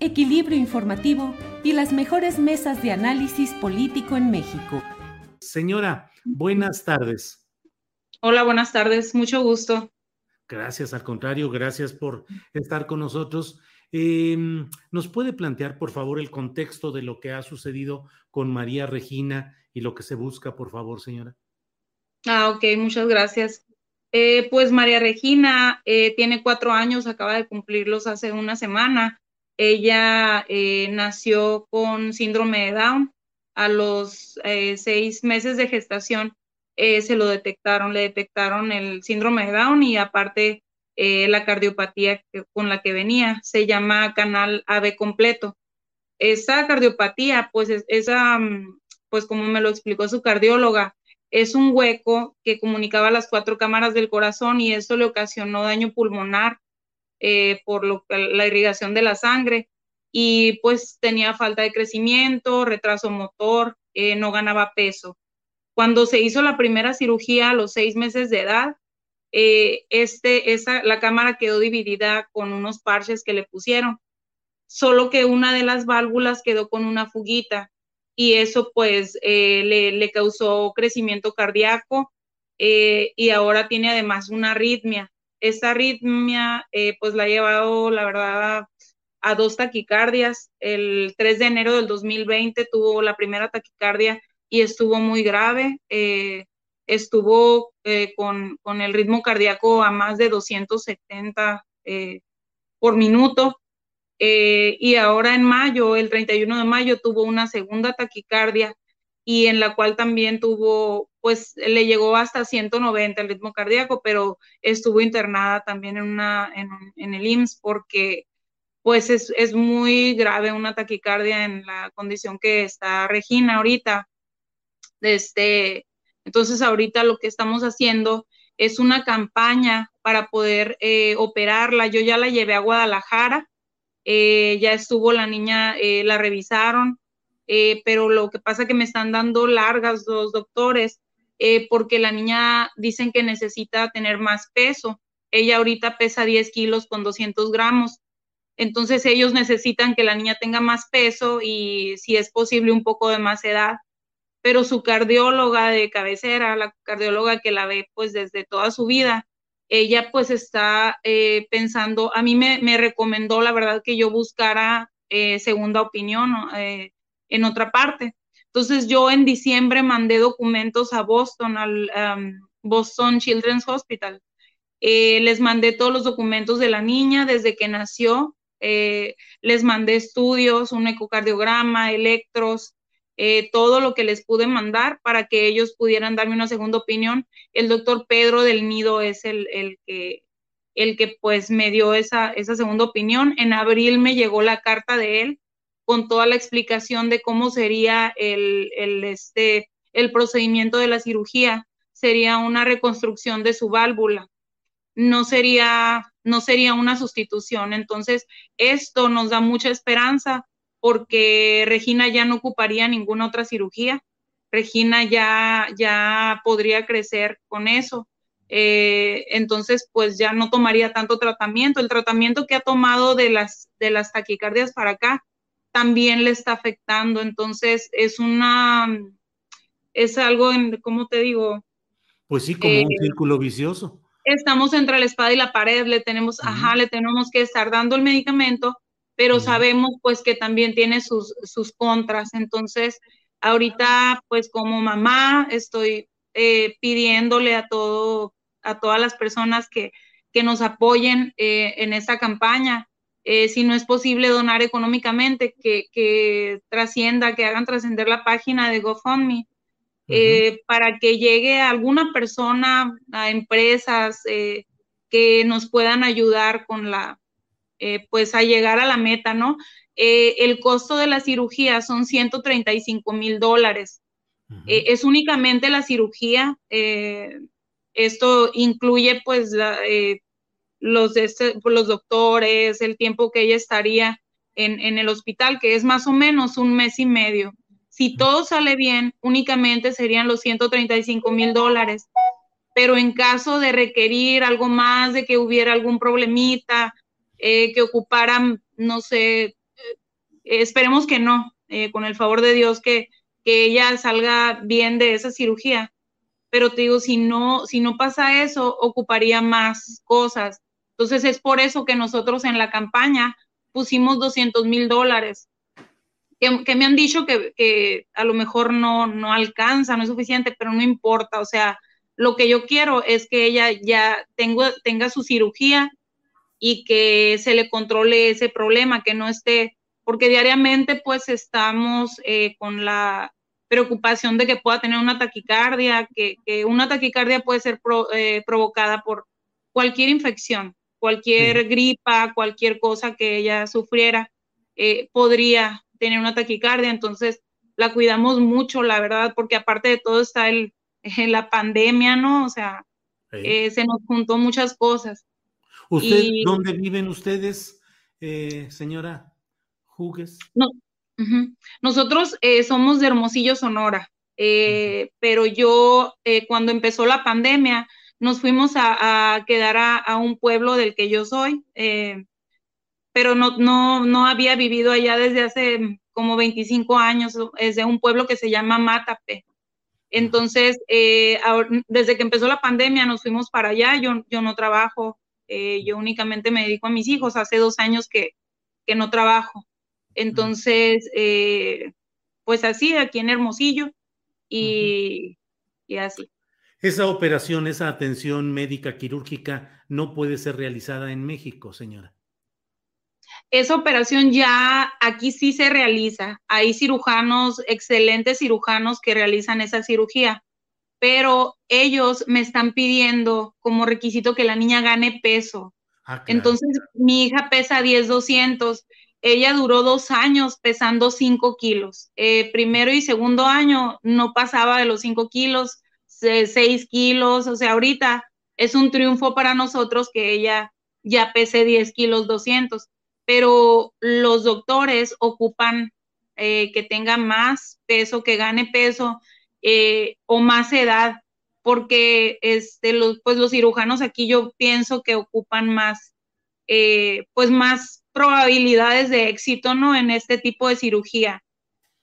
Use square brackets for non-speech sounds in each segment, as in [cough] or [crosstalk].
equilibrio informativo y las mejores mesas de análisis político en México. Señora, buenas tardes. Hola, buenas tardes. Mucho gusto. Gracias, al contrario, gracias por estar con nosotros. Em, ¿Nos puede plantear, por favor, el contexto de lo que ha sucedido con María Regina y lo que se busca, por favor, señora? Ah, ok, muchas gracias. Eh, pues María Regina eh, tiene cuatro años, acaba de cumplirlos hace una semana. Ella eh, nació con síndrome de Down. A los seis meses de gestación se lo detectaron, le detectaron el síndrome de Down y aparte la cardiopatía con la que venía. Se llama canal AB completo. Esa cardiopatía, pues esa, mm, pues como me lo explicó su cardióloga, es un hueco que comunicaba las cuatro cámaras del corazón y eso le ocasionó daño pulmonar eh, por lo, la irrigación de la sangre y pues tenía falta de crecimiento, retraso motor, eh, no ganaba peso. Cuando se hizo la primera cirugía a los seis meses de edad, eh, este, esa, la cámara quedó dividida con unos parches que le pusieron, solo que una de las válvulas quedó con una fuguita y eso pues eh, le, causó crecimiento cardíaco y ahora tiene además una arritmia. Esta arritmia eh, pues la ha llevado, la verdad, a dos taquicardias. El 3 de enero del 2020 tuvo la primera taquicardia y estuvo muy grave. estuvo con, con, el ritmo cardíaco a más de 270 por minuto eh, y ahora en mayo, el 31 de mayo, tuvo una segunda taquicardia y en la cual también tuvo, pues le llegó hasta 190 el ritmo cardíaco, pero estuvo internada también en, una, en, el IMSS porque pues es, es, muy grave una taquicardia en la condición que está Regina ahorita. Este, entonces ahorita lo que estamos haciendo es una campaña para poder eh, operarla. Yo ya la llevé a Guadalajara eh, ya estuvo la niña, eh, la revisaron, eh, pero lo que pasa es que me están dando largas los doctores porque la niña dicen que necesita tener más peso. Ella ahorita pesa 10 kilos con 200 gramos. Entonces ellos necesitan que la niña tenga más peso y si es posible un poco de más edad. Pero su cardióloga de cabecera, la cardióloga que la ve pues desde toda su vida, ella pues está eh, pensando, a mí me, recomendó la verdad que yo buscara eh, segunda opinión eh, en otra parte. Entonces yo en diciembre mandé documentos a Boston, al Boston Children's Hospital. les mandé todos los documentos de la niña desde que nació. les mandé estudios, un ecocardiograma, electros, eh, todo lo que les pude mandar para que ellos pudieran darme una segunda opinión. El doctor Pedro del Nido es el, que, el que pues me dio esa, esa segunda opinión. En abril me llegó la carta de él con toda la explicación de cómo sería el, el, este, el procedimiento de la cirugía. Sería una reconstrucción de su válvula. No sería, no sería una sustitución. Entonces, esto nos da mucha esperanza porque Regina ya no ocuparía ninguna otra cirugía. Regina ya, ya podría crecer con eso. eh, entonces pues ya no tomaría tanto tratamiento. El tratamiento que ha tomado de las, de las taquicardias para acá también le está afectando, entonces es una, es algo, en, ¿cómo te digo? Pues sí, como un eh, círculo vicioso. Estamos entre la espada y la pared, le tenemos, ajá, le tenemos que estar dando el medicamento, pero sabemos pues que también tiene sus, sus contras, entonces ahorita pues como mamá estoy eh, pidiéndole a todo a todas las personas que, nos apoyen eh, en esta campaña. Eh, si no es posible donar económicamente, que, trascienda, que hagan trascender la página de GoFundMe, eh, para que llegue alguna persona, a empresas que nos puedan ayudar con la, pues a llegar a la meta, ¿no? el costo de la cirugía son 135 mil dólares. es únicamente la cirugía, esto incluye pues eh, los, este, los doctores, el tiempo que ella estaría en, el hospital, que es más o menos un mes y medio. Si todo sale bien, únicamente serían los 135 mil dólares. Pero en caso de requerir algo más, de que hubiera algún problemita, eh, que ocuparan, no sé, eh, esperemos que no, con el favor de Dios, que, que ella salga bien de esa cirugía pero te digo, si no, si no pasa eso, ocuparía más cosas. Entonces es por eso que nosotros en la campaña pusimos 200 mil dólares, que, me han dicho que, a lo mejor no, no alcanza, no es suficiente, pero no importa, o sea, lo que yo quiero es que ella ya tenga su cirugía y que se le controle ese problema, que no esté, porque diariamente pues estamos eh, con la preocupación de que pueda tener una taquicardia, que, una taquicardia puede ser eh, provocada por cualquier infección, cualquier gripa, cualquier cosa que ella sufriera, eh, podría tener una taquicardia. Entonces, la cuidamos mucho, la verdad, porque aparte de todo está el, [laughs] la pandemia, ¿no? O sea, eh, se nos juntó muchas cosas. ¿Usted, dónde viven ustedes, señora Jugues? No, nosotros eh, somos de Hermosillo, Sonora, eh, pero yo eh, cuando empezó la pandemia nos fuimos a, quedar a, un pueblo del que yo soy, pero no, no, no había vivido allá desde hace como 25 años, es de un pueblo que se llama Matape. Entonces, desde que empezó la pandemia nos fuimos para allá, yo, yo no trabajo, yo únicamente me dedico a mis hijos, hace dos años que, que no trabajo. Entonces, eh, pues así, aquí en Hermosillo y, así. Esa operación, esa atención médica quirúrgica no puede ser realizada en México, señora. Esa operación ya aquí sí se realiza. Hay cirujanos, excelentes cirujanos que realizan esa cirugía, pero ellos me están pidiendo como requisito que la niña gane peso. Ah, Entonces, mi hija pesa 10, 200 ella duró dos años pesando cinco kilos. Eh, primero y segundo año no pasaba de los cinco kilos, seis kilos, o sea, ahorita es un triunfo para nosotros que ella ya pese 10 kilos 200, pero los doctores ocupan eh, que tenga más peso, que gane peso eh, o más edad, porque este, los, pues los cirujanos aquí yo pienso que ocupan más, pues más probabilidades de éxito, ¿no? En este tipo de cirugía.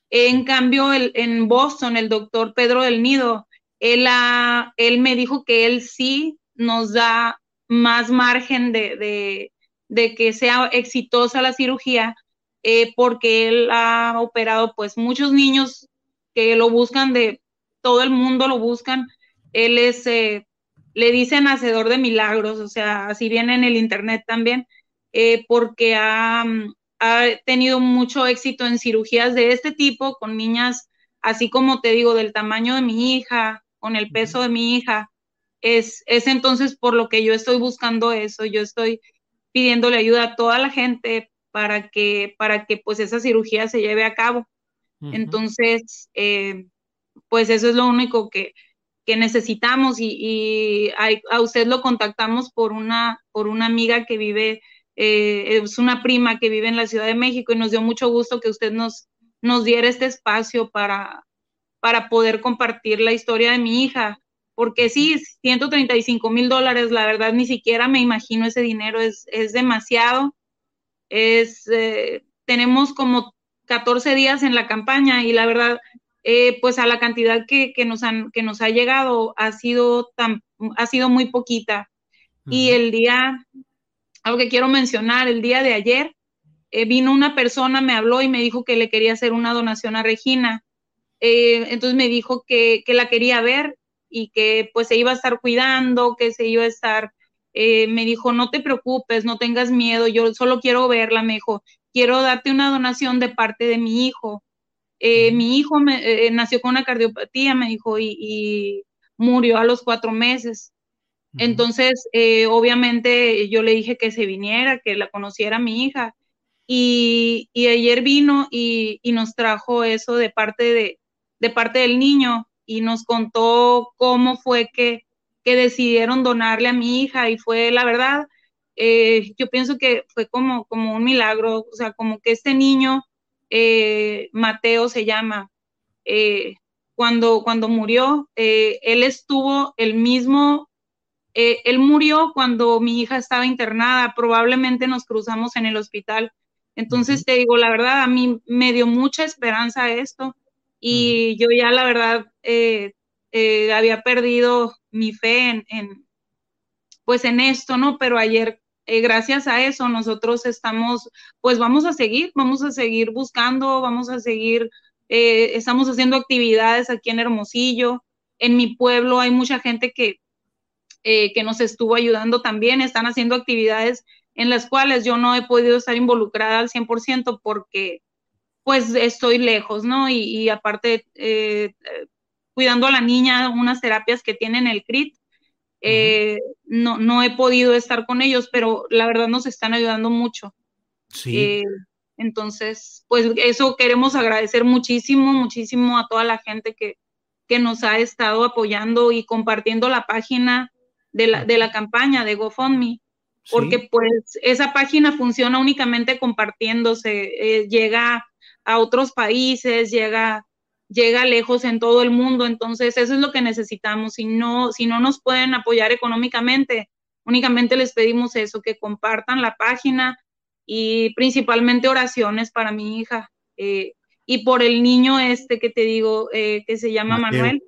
En cambio, el, en Boston, el doctor Pedro del Nido, él, él me dijo que él sí nos da más margen de, que sea exitosa la cirugía, eh, porque él ha operado pues muchos niños que lo buscan de todo el mundo lo buscan. Él es, eh, le dicen hacedor de milagros, o sea, así viene en el internet también. Eh, porque mm, ha, tenido mucho éxito en cirugías de este tipo con niñas, así como te digo, del tamaño de mi hija, con el peso de mi hija. Es, es entonces por lo que yo estoy buscando eso, yo estoy pidiéndole ayuda a toda la gente para que, para que pues esa cirugía se lleve a cabo. Entonces, eh, pues eso es lo único que, que necesitamos y, a, usted lo contactamos por una, por una amiga que vive eh, es una prima que vive en la Ciudad de México y nos dio mucho gusto que usted nos, nos diera este espacio para, para poder compartir la historia de mi hija, porque sí, 135 mil dólares, la verdad ni siquiera me imagino ese dinero, es, es demasiado. Es, eh, tenemos como 14 días en la campaña y la verdad, eh, pues a la cantidad que, que, nos han, que nos ha llegado ha sido, tan, ha sido muy poquita. Y el día, algo que quiero mencionar, el día de ayer eh, vino una persona, me habló y me dijo que le quería hacer una donación a Regina. Eh, entonces me dijo que, que, la quería ver y que pues se iba a estar cuidando, que se iba a estar, eh, me dijo, no te preocupes, no tengas miedo, yo solo quiero verla, me dijo, quiero darte una donación de parte de mi hijo. mi hijo me, nació con una cardiopatía, me dijo, y, y, murió a los cuatro meses. Entonces, obviamente yo le dije que se viniera, que la conociera mi hija y, ayer vino y, nos trajo eso de parte, de, parte del niño y nos contó cómo fue que, decidieron donarle a mi hija y fue la verdad, eh, yo pienso que fue como, como un milagro, o sea, como que este niño, eh, Mateo se llama, eh, cuando, cuando murió, él estuvo el mismo, él murió cuando mi hija estaba internada, probablemente nos cruzamos en el hospital. Entonces te digo, la verdad, a mí me dio mucha esperanza esto y yo ya la verdad eh, eh, había perdido mi fe en, pues en esto, ¿no? Pero ayer, eh, gracias a eso, nosotros estamos, pues vamos a seguir, vamos a seguir buscando, vamos a seguir, estamos haciendo actividades aquí en Hermosillo, en mi pueblo hay mucha gente que, que nos estuvo ayudando también, están haciendo actividades en las cuales yo no he podido estar involucrada al 100% porque pues estoy lejos, ¿no? Y, aparte, eh, cuidando a la niña, unas terapias que tienen el CRIT, eh, no, no he podido estar con ellos, pero la verdad nos están ayudando mucho. Sí. Eh, entonces, pues eso queremos agradecer muchísimo, muchísimo a toda la gente que, que nos ha estado apoyando y compartiendo la página de la, de la campaña de GoFundMe porque pues esa página funciona únicamente compartiéndose, eh, llega a otros países, llega, llega lejos en todo el mundo, entonces eso es lo que necesitamos. Si no, si no nos pueden apoyar económicamente, únicamente les pedimos eso, que compartan la página y principalmente oraciones para mi hija. Eh, y por el niño este que te digo, eh, que se llama Manuel,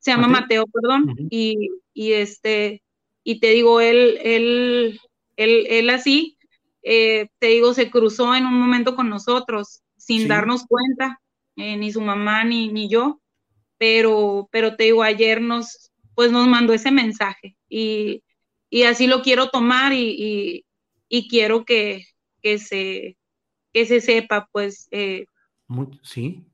se llama Mateo, perdón, y, y este, y te digo, él, él él, así, eh, te digo, se cruzó en un momento con nosotros sin darnos cuenta, eh, ni su mamá ni, ni yo, pero, pero te digo, ayer nos, pues nos mandó ese mensaje y, así lo quiero tomar y, quiero que, se, que se sepa, pues. Eh, sí,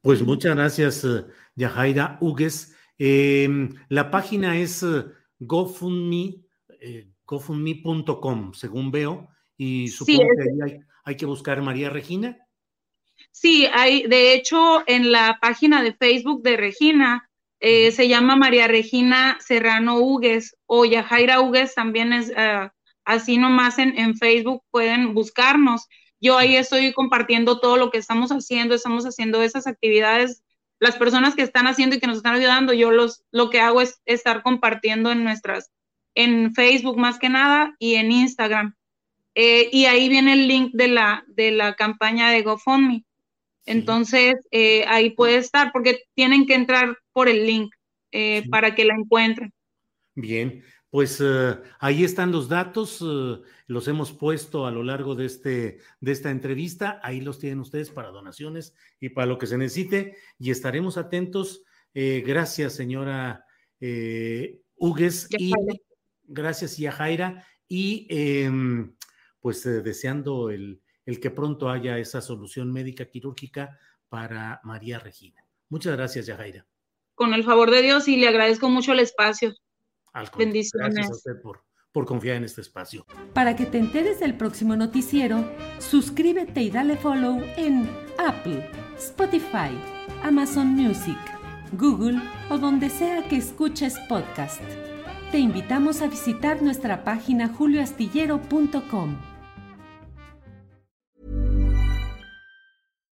pues muchas gracias, Yajaira Hugues. Em, la página es GoFundMe, gofundme.com, según veo, y supongo que hay, que buscar María Regina. Sí, hay, de hecho, en la página de Facebook de Regina eh, se llama María Regina Serrano Hugues o Yajaira Hugues, también es uh, así nomás en, en, Facebook, pueden buscarnos. Yo ahí estoy compartiendo todo lo que estamos haciendo, estamos haciendo esas actividades. Las personas que están haciendo y que nos están ayudando, yo los, lo que hago es estar compartiendo en nuestras en Facebook más que nada y en Instagram. Eh, y ahí viene el link de la, de la campaña de GoFundMe. Entonces, eh, ahí puede estar, porque tienen que entrar por el link eh, para que la encuentren. Bien, pues ahí están los datos, los hemos puesto a lo largo de, este, de esta entrevista, ahí los tienen ustedes para donaciones y para lo que se necesite, y estaremos atentos. gracias, señora Hugues. Y Gracias. Y em, pues eh, deseando el, el, que pronto haya esa solución médica quirúrgica para María Regina. Muchas gracias, Yajaira. Con el favor de Dios y le agradezco mucho el espacio. Bendiciones. Gracias a usted por, por confiar en este espacio. Para que te enteres del próximo noticiero, suscríbete y dale follow en Apple, Spotify, Amazon Music, Google o donde sea que escuches podcast te invitamos a visitar nuestra página julioastillero.com.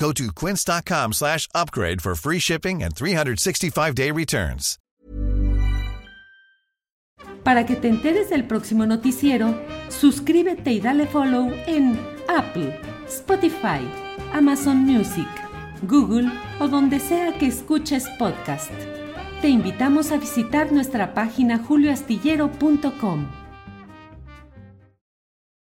Go to quince.com slash upgrade for free shipping and 365-day returns. Para que te enteres del próximo noticiero, suscríbete y dale follow en Apple, Spotify, Amazon Music, Google o donde sea que escuches podcast. Te invitamos a visitar nuestra página julioastillero.com.